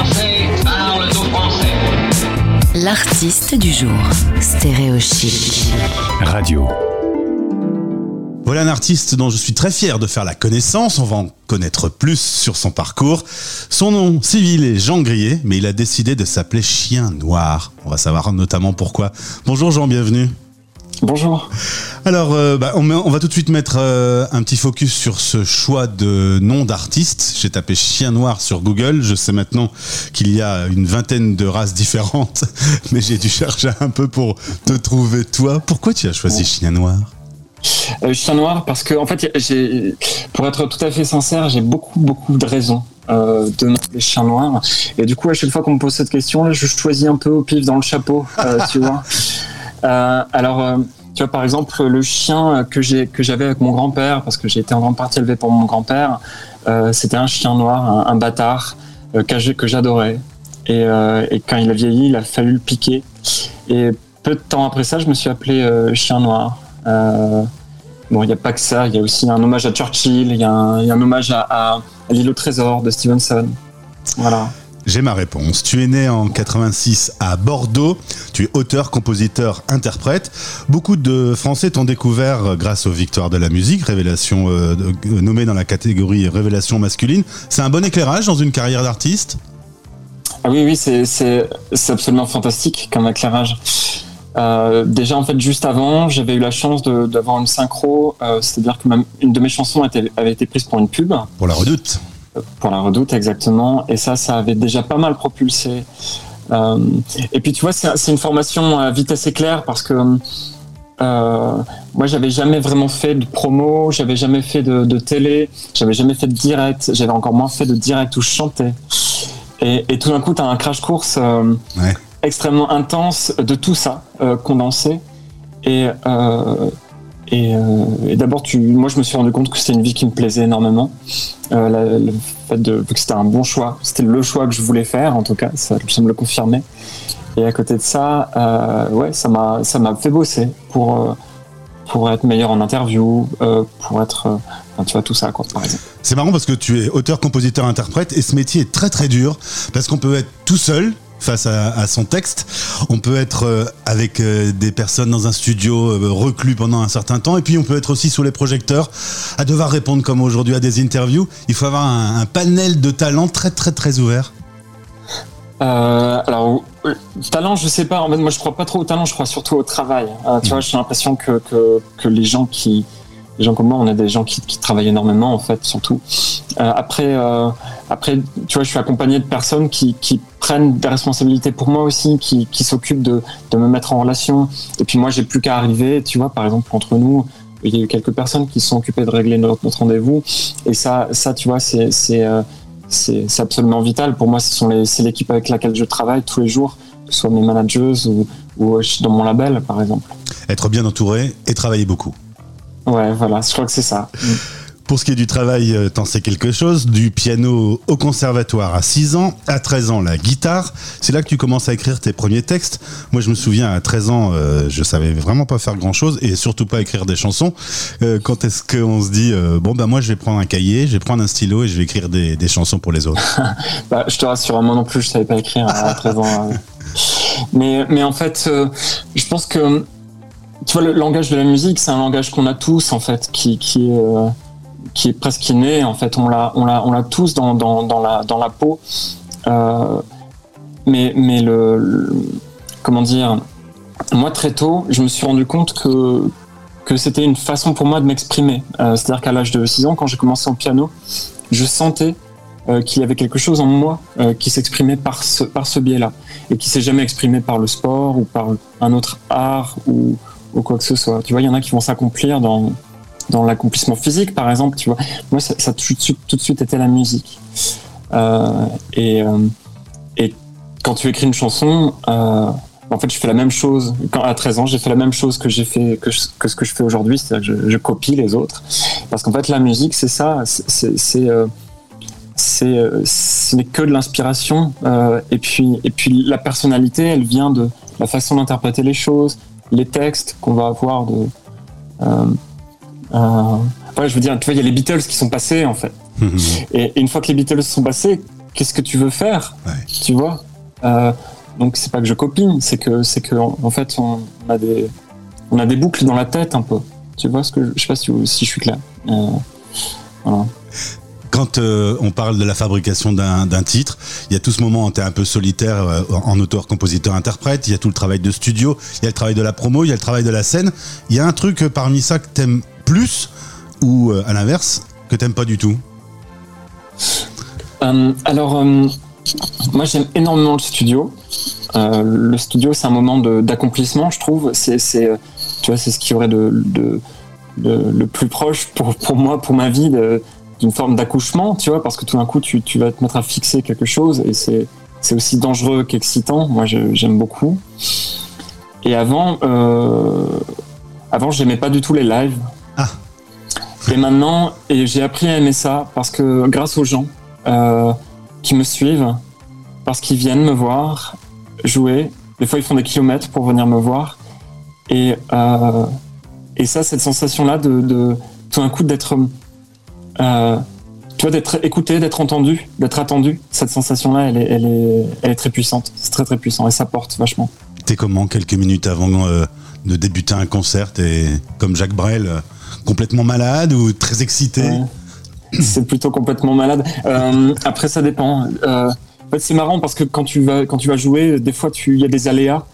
Français parlent au français. L'artiste du jour. Stéréochic. Radio. Voilà un artiste dont je suis très fier de faire la connaissance. On va en connaître plus sur son parcours. Son nom civil est Jean Grillet, mais il a décidé de s'appeler Chien Noir. On va savoir notamment pourquoi. Bonjour Jean, bienvenue. Bonjour. Alors, euh, bah, on, met- on va tout de suite mettre euh, un petit focus sur ce choix de nom d'artiste. J'ai tapé Chien Noir sur Google. Je sais maintenant qu'il y a une vingtaine de races différentes, mais j'ai dû chercher un peu pour te trouver toi. Pourquoi tu as choisi Chien Noir? Euh, chien noir parce que en fait, j'ai, pour être tout à fait sincère, j'ai beaucoup beaucoup de raisons de m'appeler chien noir. Et du coup, à chaque fois qu'on me pose cette question, là, je choisis un peu au pif dans le chapeau, tu vois. Alors, euh, tu vois, par exemple, le chien que j'ai que j'avais avec mon grand-père, parce que j'ai été en grande partie élevé par mon grand-père, euh, c'était un chien noir, un, un bâtard euh, que j'adorais. Et, euh, et quand il a vieilli, il a fallu le piquer. Et peu de temps après ça, je me suis appelé chien noir. Bon, il n'y a pas que ça, il y a aussi un hommage à Churchill, il y, a un il y a un hommage à, à, à l'île au trésor de Stevenson. Voilà. J'ai ma réponse. Tu es né en 86 à Bordeaux. Tu es auteur, compositeur, interprète. Beaucoup de Français t'ont découvert euh, grâce aux victoires de la musique, révélation euh, euh, nommée dans la catégorie révélation masculine. C'est un bon éclairage dans une carrière d'artiste? Ah oui, oui, c'est- c'est c'est absolument fantastique comme éclairage. Euh, déjà, en fait, juste avant, j'avais eu la chance d'avoir une synchro, euh, c'est-à-dire que ma- une de mes chansons était- avait été prise pour une pub. Pour la redoute. Pour la redoute exactement. Et ça ça avait déjà pas mal propulsé. Euh, et puis tu vois c'est une formation à vitesse éclair parce que euh, moi j'avais jamais vraiment fait de promo j'avais jamais fait de, de télé j'avais jamais fait de direct j'avais encore moins fait de direct où je chantais. Et, et tout d'un coup tu as un crash course euh, Ouais. extrêmement intense de tout ça euh, condensé. Et et, euh, et d'abord, moi, je me suis rendu compte que c'était une vie qui me plaisait énormément. Euh, le fait de, que c'était un bon choix, c'était le choix que je voulais faire, en tout cas, ça, ça me le confirmait. Et à côté de ça, euh, ouais, ça m'a, fait bosser pour, euh, pour être meilleur en interview, pour être, tu vois, tout ça, quoi, par. C'est marrant parce que tu es auteur, compositeur, interprète et ce métier est très très dur parce qu'on peut être tout seul face à, à son texte. On peut être euh, avec euh, des personnes dans un studio euh, reclus pendant un certain temps et puis on peut être aussi sous les projecteurs à devoir répondre comme aujourd'hui à des interviews. Il faut avoir un, un panel de talents très très très ouvert. Euh, alors, talent, je sais pas. En fait, moi, je crois pas trop au talent. Je crois surtout au travail. Euh, tu vois, j'ai l'impression que, que, que les gens qui, les gens comme moi, on est des gens qui, travaillent énormément, en fait, surtout. Euh, après, euh, après, tu vois, je suis accompagné de personnes qui, prennent des responsabilités pour moi aussi, qui, s'occupent de, me mettre en relation. Et puis moi, j'ai plus qu'à arriver. Tu vois, par exemple, entre nous, il y a eu quelques personnes qui sont occupées de régler notre, rendez-vous. Et ça, ça, tu vois, c'est, euh, absolument vital. Pour moi, c'est l'équipe avec laquelle je travaille tous les jours, que ce soit mes managers ou, ou dans mon label, par exemple. Être bien entouré et travailler beaucoup. Ouais, voilà, je crois que c'est ça. Pour ce qui est du travail, euh, t'en sais quelque chose? Du piano au conservatoire à 6 ans, à 13 ans la guitare. C'est là que tu commences à écrire tes premiers textes. Moi, je me souviens, à 13 ans, euh, je savais vraiment pas faire grand chose et surtout pas écrire des chansons. Euh, quand est-ce qu'on se dit, euh, bon, bah moi, je vais prendre un cahier, je vais prendre un stylo et je vais écrire des, des chansons pour les autres? Bah, je te rassure, moi non plus, je savais pas écrire à 13 ans. Mais, mais en fait, je pense que, tu vois, le langage de la musique, c'est un langage qu'on a tous, en fait, qui, qui est, euh, qui est presque inné, en fait. On l'a, on l'a, on l'a tous dans, dans, dans, la, dans la peau. Euh, mais, mais le, comment dire, moi, très tôt, je me suis rendu compte que, que c'était une façon pour moi de m'exprimer. Euh, c'est-à-dire qu'à l'âge de 6 ans, quand j'ai commencé au piano, je sentais qu'il y avait quelque chose en moi qui s'exprimait par ce, par ce biais-là et qui s'est jamais exprimé par le sport ou par un autre art ou, ou quoi que ce soit. Tu vois, il y en a qui vont s'accomplir dans, dans l'accomplissement physique, par exemple. Tu vois, moi, ça, tout de suite, été la musique. Euh, et, euh, et quand tu écris une chanson, euh, en fait, je fais la même chose. À 13 ans, j'ai fait la même chose que j'ai fait que, ce que je fais aujourd'hui, c'est-à-dire que je, copie les autres. Parce qu'en fait, la musique, c'est ça. C'est- C'est ce n'est que de l'inspiration. et puis, et puis, la personnalité, elle vient de la façon d'interpréter les choses, les textes qu'on va avoir de. Euh, euh, ouais, je veux dire, tu vois, il y a les Beatles qui sont passés en fait. Et, et une fois que les Beatles sont passés, qu'est-ce que tu veux faire Ouais. Tu vois Euh, Donc c'est pas que je copine, c'est que c'est que en, en fait on a des on a des boucles dans la tête un peu. Tu vois ce que je, je sais pas si, si je suis clair. Euh, voilà. Quand euh, on parle de la fabrication d'un titre, il y a tout ce moment où tu es un peu solitaire euh, en auteur, compositeur, interprète, il y a tout le travail de studio, il y a le travail de la promo, il y a le travail de la scène. Il y a un truc euh, parmi ça que t'aimes plus ou euh, à l'inverse que t'aimes pas du tout? Alors, moi j'aime énormément le studio. Le studio, c'est un moment d'accomplissement, je trouve. C'est, tu vois, c'est ce qui aurait de- le plus proche pour, pour moi, pour ma vie, de- d'une forme d'accouchement, tu vois, parce que tout d'un coup, tu, tu vas te mettre à fixer quelque chose et c'est, c'est aussi dangereux qu'excitant. Moi, j'aime beaucoup. Et avant, euh, avant, j'aimais pas du tout les lives. Ah. Et maintenant, et j'ai appris à aimer ça parce que grâce aux gens euh, qui me suivent, parce qu'ils viennent me voir jouer. Des fois, ils font des kilomètres pour venir me voir. Et, euh, et ça, cette sensation-là de, de tout d'un coup d'être, euh, tu vois, d'être écouté, d'être entendu, d'être attendu. Cette sensation-là, elle est, elle est, elle est très puissante. C'est très très puissant et ça porte vachement. T'es comment quelques minutes avant euh, de débuter un concert T'es comme Jacques Brel, euh, complètement malade ou très excité Ouais. C'est plutôt complètement malade. Euh, après, ça dépend. Euh, en fait, c'est marrant parce que quand tu vas quand tu vas jouer, des fois, tu il y a des aléas,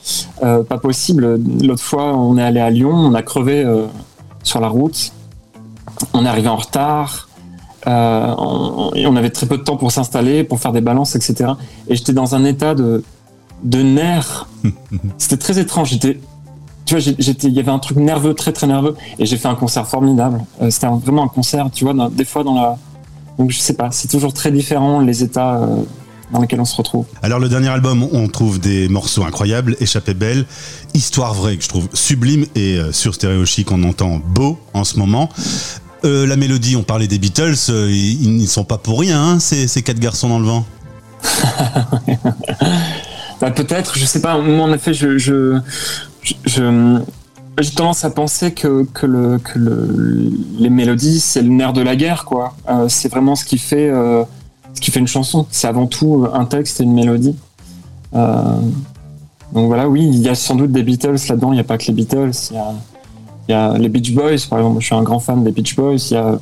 euh, pas possible. L'autre fois, on est allé à Lyon, on a crevé euh, sur la route, on est arrivé en retard. Euh, on, et on avait très peu de temps pour s'installer, pour faire des balances, etc. Et j'étais dans un état de, de nerfs. C'était très étrange. J'étais, tu vois, j'étais, il y avait un truc nerveux, très très nerveux, et j'ai fait un concert formidable. Euh, C'était un- vraiment un concert, tu vois, dans- des fois dans la, donc je sais pas, c'est toujours très différent les états euh, dans lesquels on se retrouve. Alors le dernier album, on trouve des morceaux incroyables, Échappée belle, Histoire vraie que je trouve sublime et euh, sur Stéréo Chic on entend beau en ce moment. Euh, la mélodie, on parlait des Beatles, euh, ils n'y sont pas pour rien, hein, ces, quatre garçons dans le vent. Bah, peut-être, je sais pas. Moi, en effet, je, je, j'ai tendance à penser que, que, le, que le, les mélodies, c'est le nerf de la guerre, quoi. Euh, c'est vraiment ce qui fait, une chanson. C'est avant tout un texte et une mélodie. Donc voilà, oui, il y a sans doute des Beatles là-dedans. Il n'y a pas que les Beatles. Il y a les Beach Boys, par exemple. Je suis un grand fan des Beach Boys. Il y a,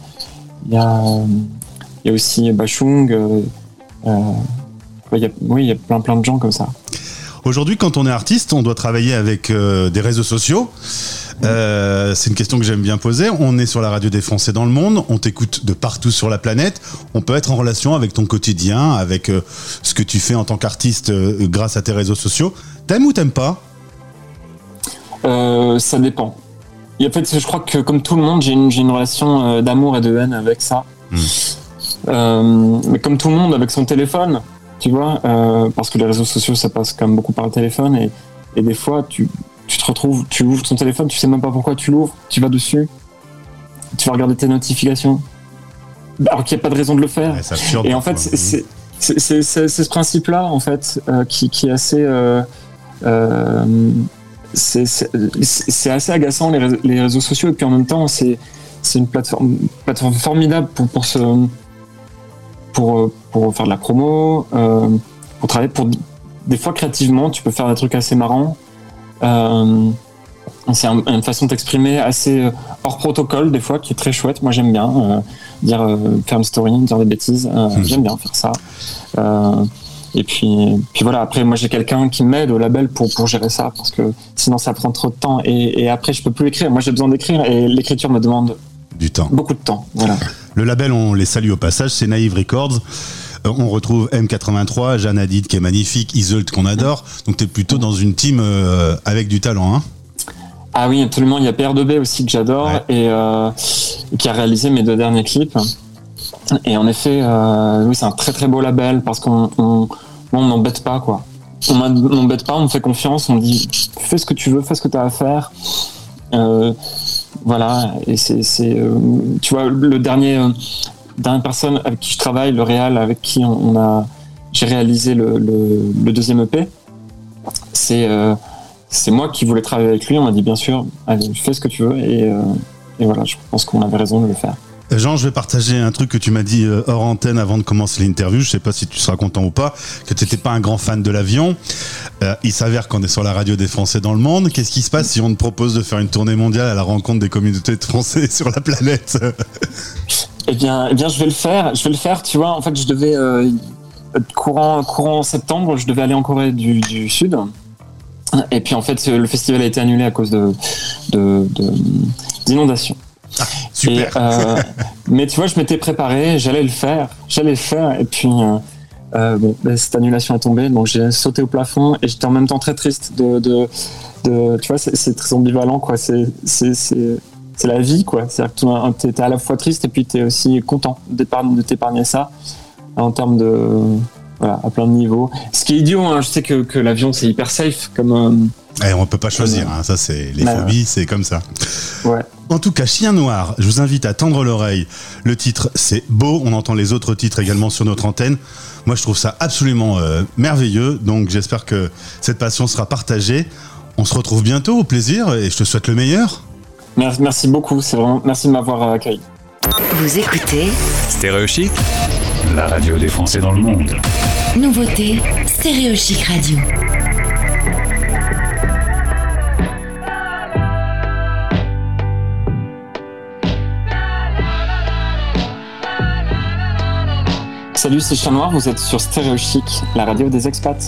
il y a, il y a aussi Bachung. euh, euh, il y a- oui, il y a plein plein de gens comme ça. Aujourd'hui, quand on est artiste, on doit travailler avec euh, des réseaux sociaux. Euh, c'est une question que j'aime bien poser. On est sur la radio des Français dans le monde, on t'écoute de partout sur la planète. On peut être en relation avec ton quotidien, avec euh, ce que tu fais en tant qu'artiste euh, grâce à tes réseaux sociaux. T'aimes ou t'aimes pas? Ça dépend. Et en fait, je crois que comme tout le monde, j'ai une, relation euh, d'amour et de haine avec ça. Mm. Euh, mais comme tout le monde, avec son téléphone, tu vois, euh, parce que les réseaux sociaux, ça passe quand même beaucoup par le téléphone. Et, et des fois, tu, tu te retrouves, tu ouvres ton téléphone, tu sais même pas pourquoi tu l'ouvres, tu vas dessus, tu vas regarder tes notifications, alors qu'il n'y a pas de raison de le faire. Ouais, Et en fait, c'est- ce principe-là, en fait, euh, qui, qui est assez. C'est assez agaçant, les réseaux, sociaux, et puis en même temps, c'est une plateforme, plateforme formidable pour, pour, pour, pour faire de la promo, euh, pour travailler. Pour, des fois, créativement, tu peux faire des trucs assez marrants. Euh, c'est un- une façon d'exprimer assez euh, hors protocole, des fois, qui est très chouette. Moi, j'aime bien. dire faire une story, dire des bêtises. J'aime bien faire ça. Et puis, puis voilà. Après, moi, j'ai quelqu'un qui m'aide au label pour pour gérer ça parce que sinon, ça prend trop de temps. Et, et après, je peux plus écrire. Moi, j'ai besoin d'écrire et l'écriture me demande du temps. beaucoup de temps. Voilà. Le label, on les salue au passage, c'est Naïve Records. Euh, On retrouve M83, Jeanne Hadid qui est magnifique, Isolt qu'on adore. Donc t'es plutôt dans une team euh, avec du talent, hein Ah oui, absolument. Il y a PR2B aussi que j'adore Ouais. et euh, qui a réalisé mes deux derniers clips. Et en effet, euh, oui, c'est un très très beau label parce qu'on on, m'embête pas quoi. On m'embête pas, on fait confiance, on dit fais ce que tu veux, fais ce que tu as à faire. Euh, voilà, et c'est, euh, tu vois, le dernier, dernière personne avec qui je travaille, le Réal, avec qui on, a, j'ai réalisé le, deuxième EP, c'est, moi qui voulais travailler avec lui. On m'a dit bien sûr, allez, fais ce que tu veux, et, et voilà, je pense qu'on avait raison de le faire. Jean, je vais partager un truc que tu m'as dit euh, hors antenne avant de commencer l'interview. Je sais pas si tu seras content ou pas, que tu n'étais pas un grand fan de l'avion. Euh, il s'avère qu'on est sur la radio des Français dans le monde. Qu'est-ce qui se passe si on te propose de faire une tournée mondiale à la rencontre des communautés de Français sur la planète? Eh bien, eh bien, je vais le faire. Je vais le faire. Tu vois, en fait, je devais euh, courant courant septembre, je devais aller en Corée du, Sud. Et puis en fait, le festival a été annulé à cause de de- d'inondations. Super. Euh, mais tu vois, je m'étais préparé, j'allais le faire, j'allais le faire, et puis euh, euh, ben, cette annulation est tombée, donc j'ai sauté au plafond et j'étais en même temps très triste de, tu vois, c'est- très ambivalent, quoi. C'est c'est la vie, quoi. C'est-à-dire que tu es à la fois triste et puis tu es aussi content de t'épargner ça en termes de voilà, à plein de niveaux. Ce qui est idiot, hein, je sais que, que l'avion c'est hyper safe comme Eh, on peut pas choisir, hein, ça c'est les Ouais. phobies, c'est comme ça. ouais. En tout cas, Chien Noir, je vous invite à tendre l'oreille. Le titre, c'est beau. On entend les autres titres également sur notre antenne. Moi, je trouve ça absolument euh, merveilleux. Donc, j'espère que cette passion sera partagée. On se retrouve bientôt, au plaisir, et je te souhaite le meilleur. Merci, beaucoup, c'est vraiment merci de m'avoir euh, accueilli. Vous écoutez Stéréochic, la radio des Français dans le monde. Nouveauté Stéréo Chic Radio. Salut, c'est Chat Noir, vous êtes sur Stéréo Chic, la radio des expats.